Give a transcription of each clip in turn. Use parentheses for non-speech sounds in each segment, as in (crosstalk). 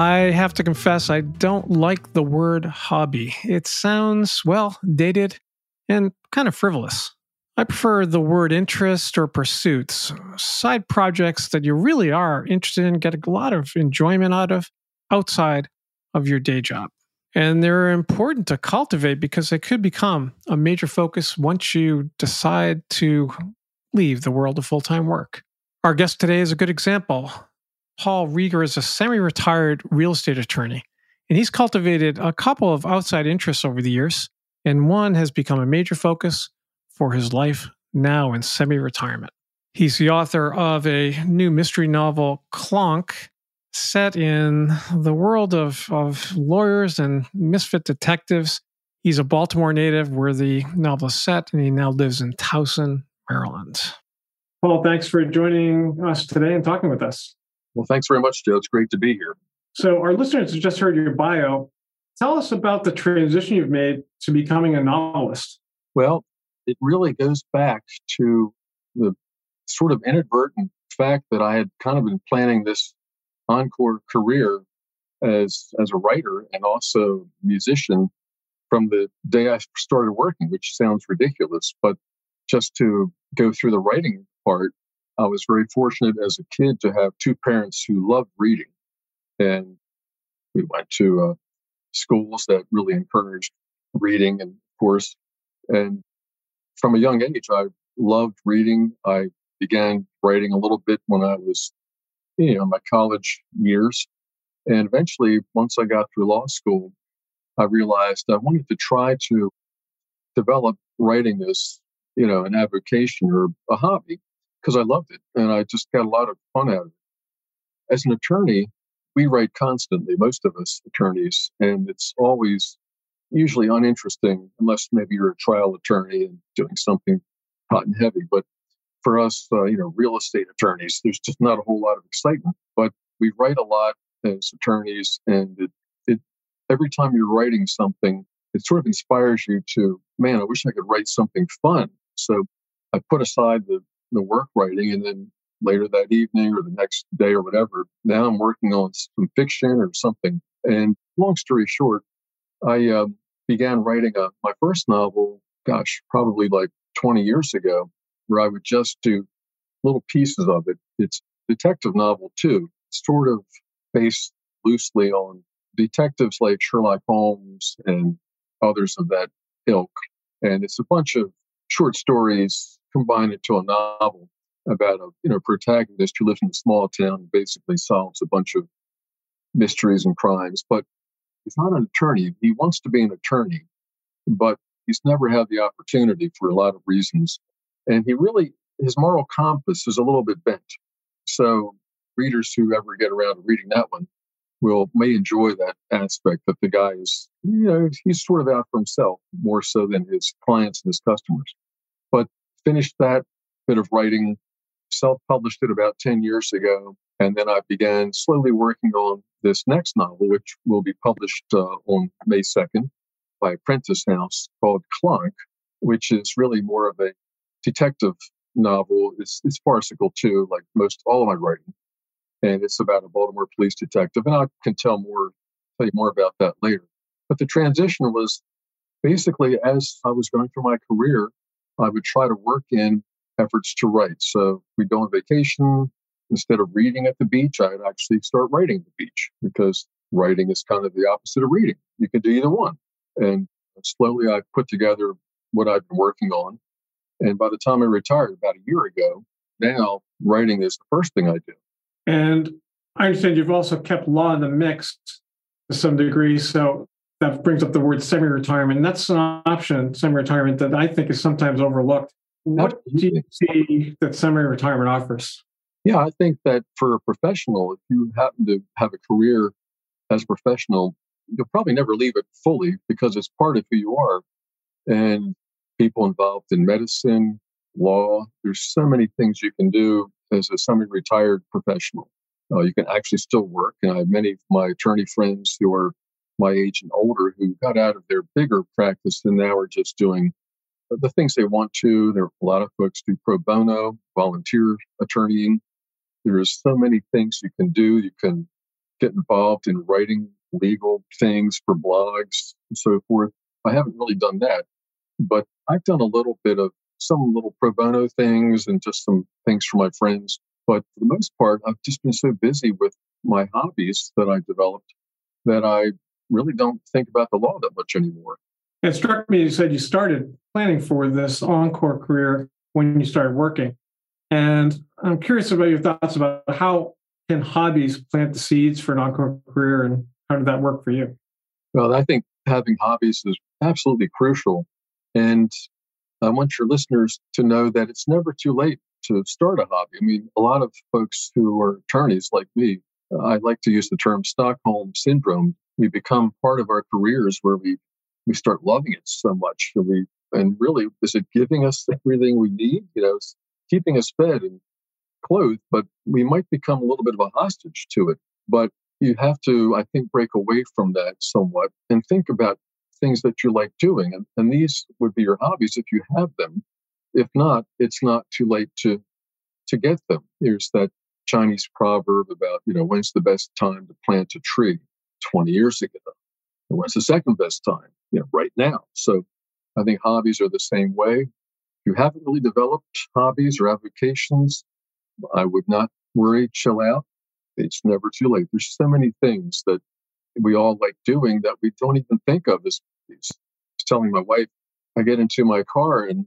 I have to confess, I don't like the word hobby. It sounds, well, dated and kind of frivolous. I prefer the word interest or pursuits, side projects that you really are interested in, get a lot of enjoyment out of outside of your day job. And they're important to cultivate because they could become a major focus once you decide to leave the world of full time work. Our guest today is a good example. Paul Rieger is a semi retired real estate attorney, and he's cultivated a couple of outside interests over the years, and one has become a major focus for his life now in semi retirement. He's the author of a new mystery novel, Clonk, set in the world of, of lawyers and misfit detectives. He's a Baltimore native where the novel is set, and he now lives in Towson, Maryland. Paul, thanks for joining us today and talking with us. Well, thanks very much, Joe. It's great to be here. So, our listeners have just heard your bio. Tell us about the transition you've made to becoming a novelist. Well, it really goes back to the sort of inadvertent fact that I had kind of been planning this encore career as as a writer and also musician from the day I started working, which sounds ridiculous, but just to go through the writing part, I was very fortunate as a kid to have two parents who loved reading, and we went to uh, schools that really encouraged reading, and of course, and from a young age, I loved reading. I began writing a little bit when I was you know, my college years. And eventually, once I got through law school, I realized I wanted to try to develop writing as, you know, an avocation or a hobby because I loved it and I just got a lot of fun out of it. As an attorney, we write constantly, most of us attorneys, and it's always usually uninteresting unless maybe you're a trial attorney and doing something hot and heavy. But for us, uh, you know, real estate attorneys, there's just not a whole lot of excitement. But we write a lot as attorneys, and it, it every time you're writing something, it sort of inspires you to, man, I wish I could write something fun. So I put aside the the work writing, and then later that evening or the next day or whatever, now I'm working on some fiction or something. And long story short, I uh, began writing a, my first novel, gosh, probably like 20 years ago where I would just do little pieces of it. It's detective novel too, sort of based loosely on detectives like Sherlock Holmes and others of that ilk. And it's a bunch of short stories combined to a novel about a you know protagonist who lives in a small town and basically solves a bunch of mysteries and crimes. But he's not an attorney. He wants to be an attorney, but he's never had the opportunity for a lot of reasons. And he really, his moral compass is a little bit bent. So readers who ever get around to reading that one will may enjoy that aspect that the guy is, you know, he's sort of out for himself more so than his clients and his customers. But finished that bit of writing, self-published it about 10 years ago. And then I began slowly working on this next novel, which will be published uh, on May 2nd by Apprentice House called Clonk, which is really more of a detective novel. It's, it's farcical too, like most all of my writing. And it's about a Baltimore police detective. And I can tell more, tell you more about that later. But the transition was basically as I was going through my career, I would try to work in efforts to write. So we'd go on vacation. Instead of reading at the beach, I'd actually start writing at the beach because writing is kind of the opposite of reading. You can do either one. And slowly I put together what I've been working on. And by the time I retired about a year ago, now writing is the first thing I do. And I understand you've also kept law in the mix to some degree. So that brings up the word semi retirement. That's an option, semi retirement, that I think is sometimes overlooked. What do you see that semi retirement offers? Yeah, I think that for a professional, if you happen to have a career as a professional, you'll probably never leave it fully because it's part of who you are. And people involved in medicine, law. There's so many things you can do as a semi-retired professional. Uh, you can actually still work, and I have many of my attorney friends who are my age and older who got out of their bigger practice and now are just doing the things they want to. There are a lot of folks do pro bono, volunteer attorneying. There's so many things you can do. You can get involved in writing legal things for blogs and so forth. I haven't really done that, but I've done a little bit of some little pro bono things and just some things for my friends. But for the most part, I've just been so busy with my hobbies that I developed that I really don't think about the law that much anymore. It struck me you said you started planning for this encore career when you started working. And I'm curious about your thoughts about how can hobbies plant the seeds for an encore career and how did that work for you? Well, I think having hobbies is absolutely crucial. And I want your listeners to know that it's never too late to start a hobby. I mean, a lot of folks who are attorneys like me, I like to use the term Stockholm syndrome. We become part of our careers where we we start loving it so much. And we and really, is it giving us everything we need? You know, keeping us fed and clothed, but we might become a little bit of a hostage to it. But you have to, I think, break away from that somewhat and think about things that you like doing. And, and these would be your hobbies if you have them. If not, it's not too late to to get them. There's that Chinese proverb about, you know, when's the best time to plant a tree? 20 years ago. And when's the second best time? You know, right now. So I think hobbies are the same way. If you haven't really developed hobbies or avocations, I would not worry, chill out. It's never too late. There's so many things that we all like doing that we don't even think of as hobbies. Telling my wife, I get into my car and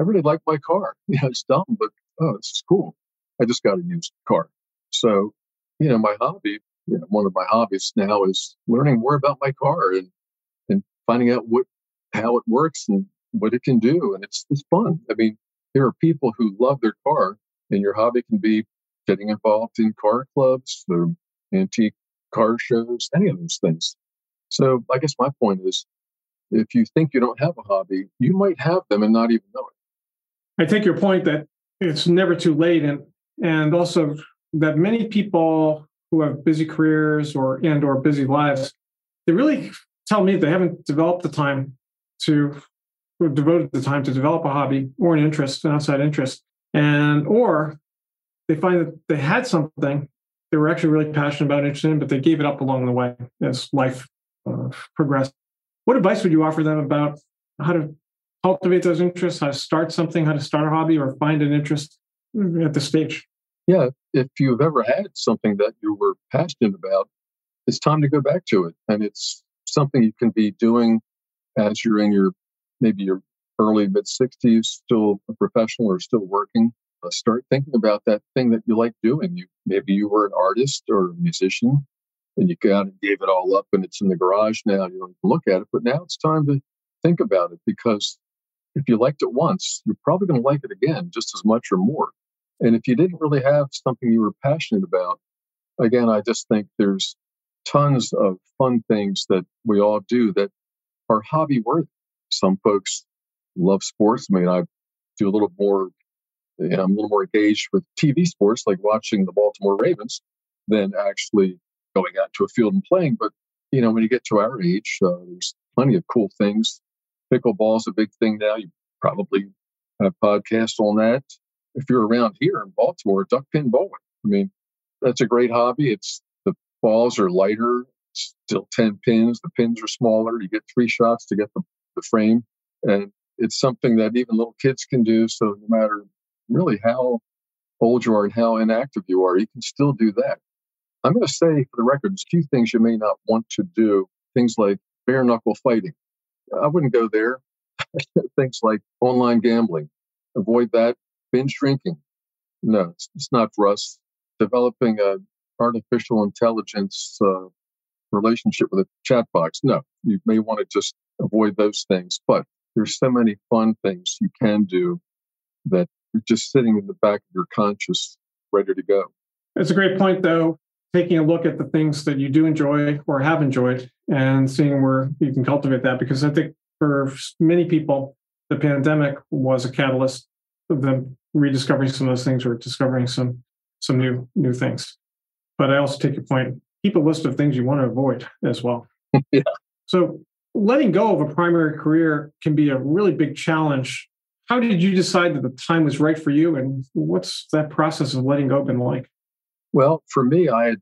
I really like my car. (laughs) Yeah, it's dumb, but oh, is cool. I just got a used car. So, you know, my hobby, you know, one of my hobbies now is learning more about my car and and finding out what how it works and what it can do. And it's it's fun. I mean, there are people who love their car, and your hobby can be getting involved in car clubs or antique car shows, any of those things. So I guess my point is if you think you don't have a hobby, you might have them and not even know it. I take your point that it's never too late and and also that many people who have busy careers or and or busy lives, they really tell me they haven't developed the time to devoted the time to develop a hobby or an interest, an outside interest, and or they find that they had something they were actually really passionate about, interested in, but they gave it up along the way as life uh, progressed. What advice would you offer them about how to cultivate those interests, how to start something, how to start a hobby, or find an interest at this stage? Yeah, if you've ever had something that you were passionate about, it's time to go back to it, and it's something you can be doing as you're in your maybe your early mid 60s, still a professional or still working, uh, start thinking about that thing that you like doing. You maybe you were an artist or a musician, and you got and gave it all up, and it's in the garage now. You don't look at it, but now it's time to think about it because if you liked it once, you're probably going to like it again just as much or more. And if you didn't really have something you were passionate about, again, I just think there's tons of fun things that we all do that are hobby worthy. Some folks love sports. I mean, I do a little more, you know, I'm a little more engaged with TV sports, like watching the Baltimore Ravens, than actually going out to a field and playing. But, you know, when you get to our age, uh, there's plenty of cool things. Pickleball's a big thing now. You probably have podcasts on that. If you're around here in Baltimore, duck pin bowling. I mean, that's a great hobby. It's the balls are lighter still 10 pins. The pins are smaller. You get three shots to get the, the frame. And it's something that even little kids can do. So no matter really how old you are and how inactive you are, you can still do that. I'm going to say for the record, there's a few things you may not want to do. Things like bare knuckle fighting. I wouldn't go there. (laughs) things like online gambling. Avoid that. Binge drinking. No, it's, it's not for us. Developing a artificial intelligence uh, relationship with a chat box. No, you may want to just avoid those things. But there's so many fun things you can do that you're just sitting in the back of your conscious, ready to go. It's a great point, though. Taking a look at the things that you do enjoy or have enjoyed and seeing where you can cultivate that. Because I think for many people, the pandemic was a catalyst them rediscovering some of those things or discovering some some new new things. But I also take your point keep a list of things you want to avoid as well. (laughs) yeah. So letting go of a primary career can be a really big challenge. How did you decide that the time was right for you? And what's that process of letting go been like? Well, for me, I had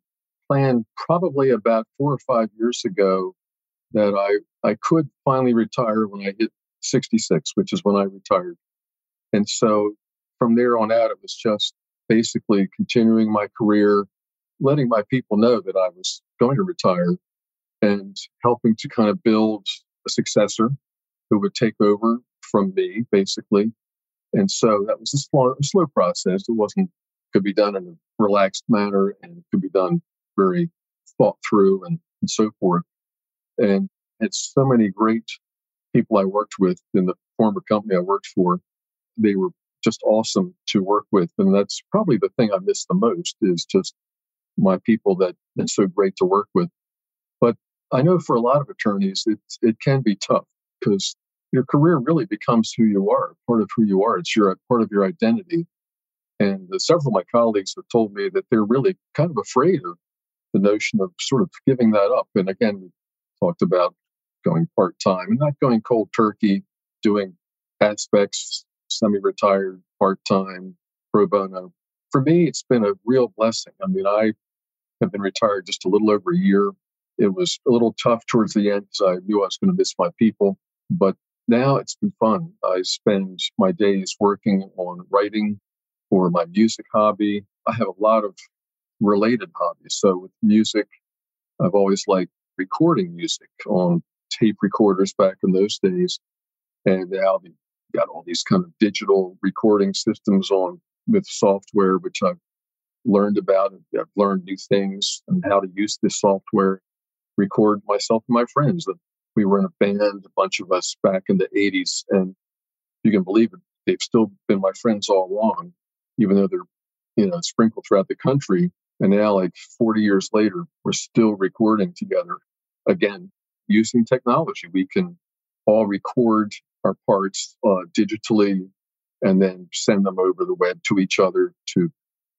planned probably about four or five years ago that I, I could finally retire when I hit 66, which is when I retired. And so from there on out, it was just basically continuing my career, letting my people know that I was going to retire and helping to kind of build a successor who would take over from me, basically. And so that was a slow, a slow process. It wasn't could be done in a relaxed manner and it could be done very thought through and, and so forth. And it's so many great people I worked with in the former company I worked for. They were just awesome to work with. And that's probably the thing I miss the most is just my people that it's so great to work with. But I know for a lot of attorneys, it, it can be tough because your career really becomes who you are, part of who you are. It's your part of your identity. And several of my colleagues have told me that they're really kind of afraid of the notion of sort of giving that up. And again, we talked about going part time and not going cold turkey, doing aspects semi retired, part time, pro bono. For me, it's been a real blessing. I mean, I have been retired just a little over a year. It was a little tough towards the end because I knew I was going to miss my people, but now it's been fun. I spend my days working on writing for my music hobby. I have a lot of related hobbies. So with music, I've always liked recording music on tape recorders back in those days. And now they got all these kind of digital recording systems on with software, which I've learned about. I've learned new things and how to use this software. Record myself and my friends. We were in a band, a bunch of us back in the 80s. And you can believe it, they've still been my friends all along, even though they're, you know, sprinkled throughout the country. And now, like 40 years later, we're still recording together again using technology. We can all record our parts uh, digitally and then send them over the web to each other to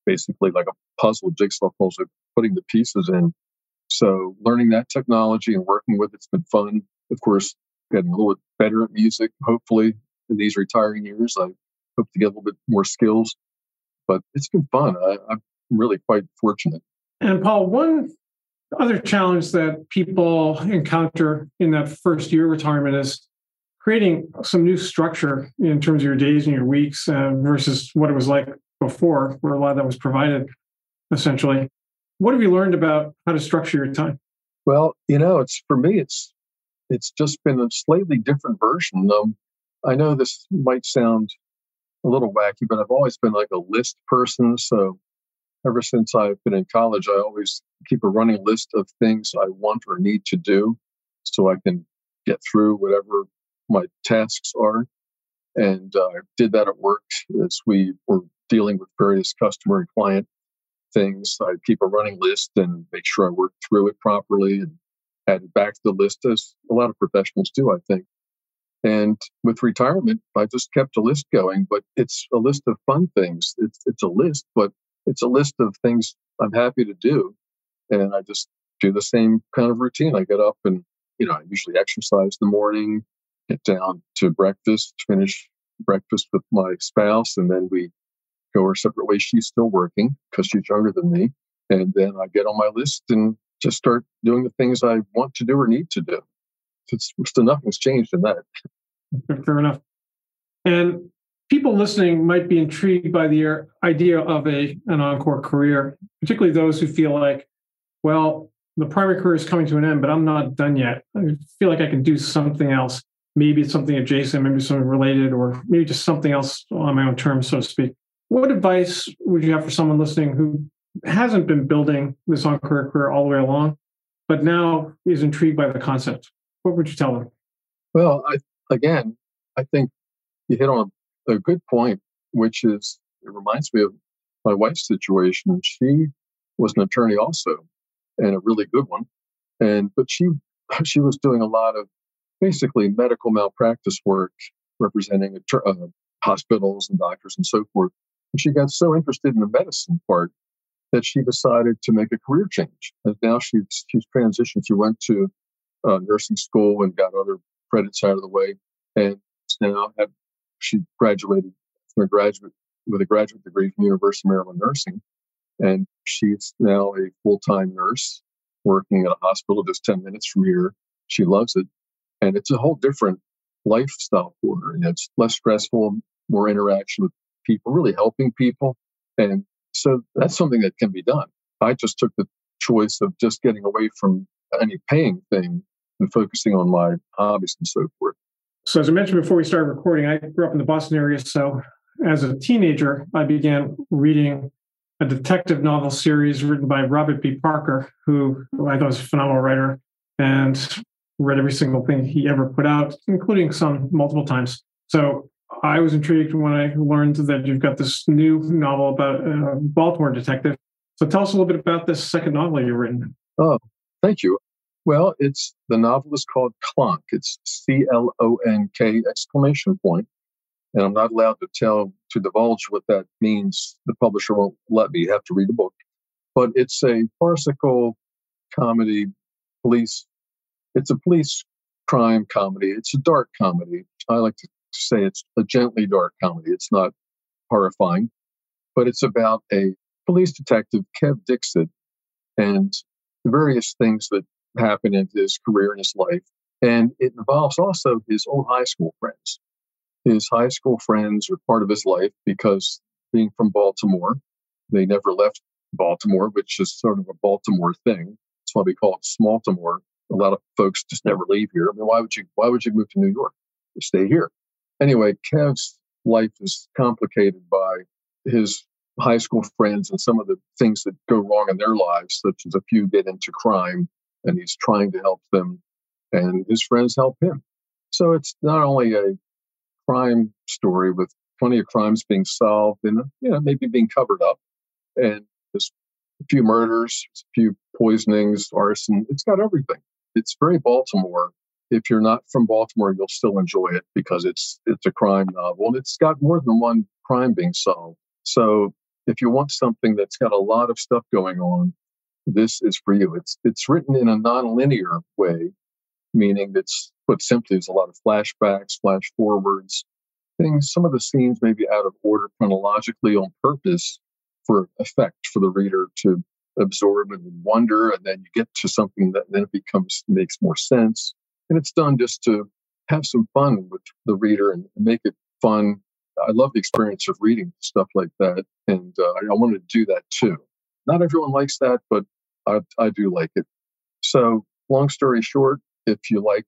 basically like a puzzle, jigsaw puzzle, putting the pieces in. So learning that technology and working with it's been fun. Of course, getting a little bit better at music, hopefully, in these retiring years. I hope to get a little bit more skills, but it's been fun. I, I'm really quite fortunate. And Paul, one other challenge that people encounter in that first year retirement is creating some new structure in terms of your days and your weeks uh, versus what it was like before, where a lot of that was provided essentially. What have you learned about how to structure your time? Well, you know, it's for me, it's it's just been a slightly different version. Um, I know this might sound a little wacky, but I've always been like a list person. So ever since I've been in college, I always keep a running list of things I want or need to do so I can get through whatever my tasks are. And uh, I did that at work as we were dealing with various customer and client things. I keep a running list and make sure I work through it properly and add it back to the list as a lot of professionals do, I think. And with retirement, I just kept a list going, but it's a list of fun things. It's, it's a list, but it's a list of things I'm happy to do. And I just do the same kind of routine. I get up and, you know, I usually exercise in the morning, get down to breakfast, finish breakfast with my spouse, and then we go our separate ways. She's still working because she's younger than me. And then I get on my list and just start doing the things I want to do or need to do. It's, still nothing's changed in that. Fair enough. And people listening might be intrigued by the idea of a an encore career, particularly those who feel like, well, the primary career is coming to an end, but I'm not done yet. I feel like I can do something else. Maybe it's something adjacent, maybe something related, or maybe just something else on my own terms, so to speak. What advice would you have for someone listening who hasn't been building this encore career all the way along, but now is intrigued by the concept? What would you tell them? Well, I, again, I think you hit on a good point, which is it reminds me of my wife's situation. She was an attorney also, and a really good one. And but she (laughs) she was doing a lot of basically medical malpractice work, representing uh, hospitals and doctors and so forth. And she got so interested in the medicine part that she decided to make a career change. And now she's she's transitioned. She went to uh, nursing school and got other credits out of the way, and now have she graduated from a graduate with a graduate degree from University of Maryland Nursing, And she's now a full time nurse working at a hospital just 10 minutes from here. She loves it. And it's a whole different lifestyle for her. And it's less stressful, more interaction with people, really helping people. And so that's something that can be done. I just took the choice of just getting away from any paying thing and focusing on my hobbies and so forth. So, as I mentioned before we started recording, I grew up in the Boston area. So, as a teenager, I began reading a detective novel series written by Robert B. Parker, who I thought was a phenomenal writer and read every single thing he ever put out, including some multiple times. So I was intrigued when I learned that you've got this new novel about a Baltimore detective. So tell us a little bit about this second novel you've written. Oh, thank you. Well, it's the novel is called Clonk. It's C L O N K exclamation point. and I'm not allowed to tell to divulge what that means. The publisher won't let me. You have to read the book, but it's a farcical comedy, police. It's a police crime comedy. It's a dark comedy. I like to say it's a gently dark comedy. It's not horrifying, but it's about a police detective, Kev Dixit, and the various things that happen in his career and his life. And it involves also his old high school friends. His high school friends are part of his life because being from Baltimore, they never left Baltimore, which is sort of a Baltimore thing. That's why we call it Smaltimore. A lot of folks just never leave here. I mean, why would you why would you move to New York? Stay here. Anyway, Kev's life is complicated by his high school friends and some of the things that go wrong in their lives, such as a few get into crime, and he's trying to help them, and his friends help him. So it's not only a crime story with plenty of crimes being solved and you know maybe being covered up, and just a few murders, a few poisonings, arson. It's got everything. It's very Baltimore. If you're not from Baltimore, you'll still enjoy it because it's it's a crime novel and it's got more than one crime being solved. So if you want something that's got a lot of stuff going on, this is for you. It's it's written in a nonlinear way, meaning it's put simply, there's a lot of flashbacks, flash forwards, things. Some of the scenes may be out of order chronologically on purpose for effect for the reader to absorb and wonder, and then you get to something that then it becomes makes more sense. And it's done just to have some fun with the reader and make it fun. I love the experience of reading stuff like that, and uh, I want to do that too. Not everyone likes that, but I, I do like it. So, long story short, if you like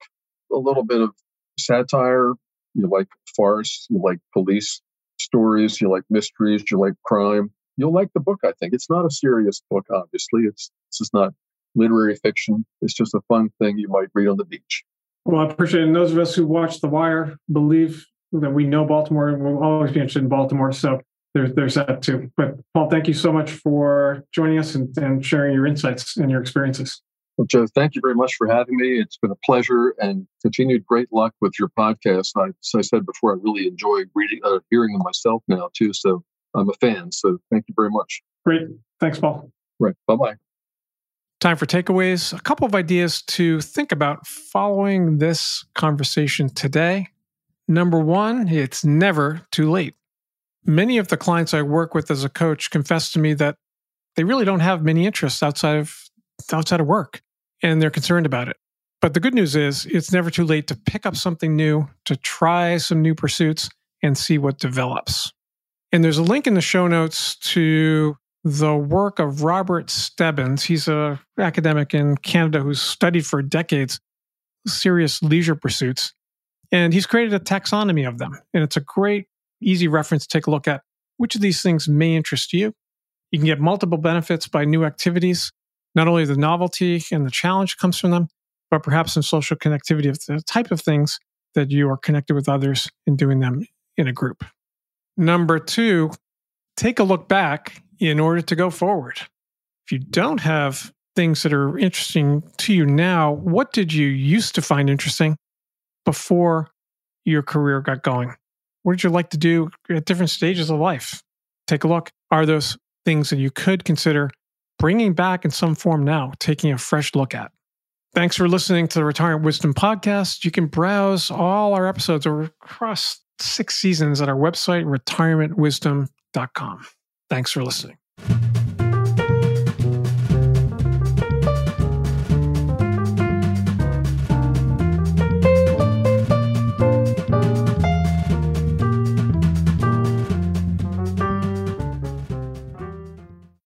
a little bit of satire, you like farce, you like police stories, you like mysteries, you like crime, you'll like the book, I think. It's not a serious book, obviously. It's this is not literary fiction. It's just a fun thing you might read on the beach. Well, I appreciate it. And those of us who watch The Wire believe that we know Baltimore and we'll always be interested in Baltimore. So there's there's that too. But Paul, thank you so much for joining us and, and sharing your insights and your experiences. Well, Joe, thank you very much for having me. It's been a pleasure and continued great luck with your podcast. I, as I said before, I really enjoy reading, uh, hearing them myself now too. So I'm a fan. So thank you very much. Great. Thanks, Paul. Right. Bye bye. Time for takeaways. A couple of ideas to think about following this conversation today. Number one, it's never too late. Many of the clients I work with as a coach confess to me that they really don't have many interests outside of outside of work and they're concerned about it. But the good news is it's never too late to pick up something new, to try some new pursuits and see what develops. And there's a link in the show notes to the work of Robert Stebbins. He's an academic in Canada who's studied for decades serious leisure pursuits. And he's created a taxonomy of them. And it's a great, easy reference to take a look at which of these things may interest you. You can get multiple benefits by new activities not only the novelty and the challenge comes from them, but perhaps some social connectivity of the type of things that you are connected with others in doing them in a group. Number two, take a look back in order to go forward. If you don't have things that are interesting to you now, what did you used to find interesting before your career got going? What did you like to do at different stages of life? Take a look. Are those things that you could consider bringing back in some form now, taking a fresh look at. Thanks for listening to the Retirement Wisdom Podcast. You can browse all our episodes across six seasons at our website, retirementwisdom.com. Thanks for listening.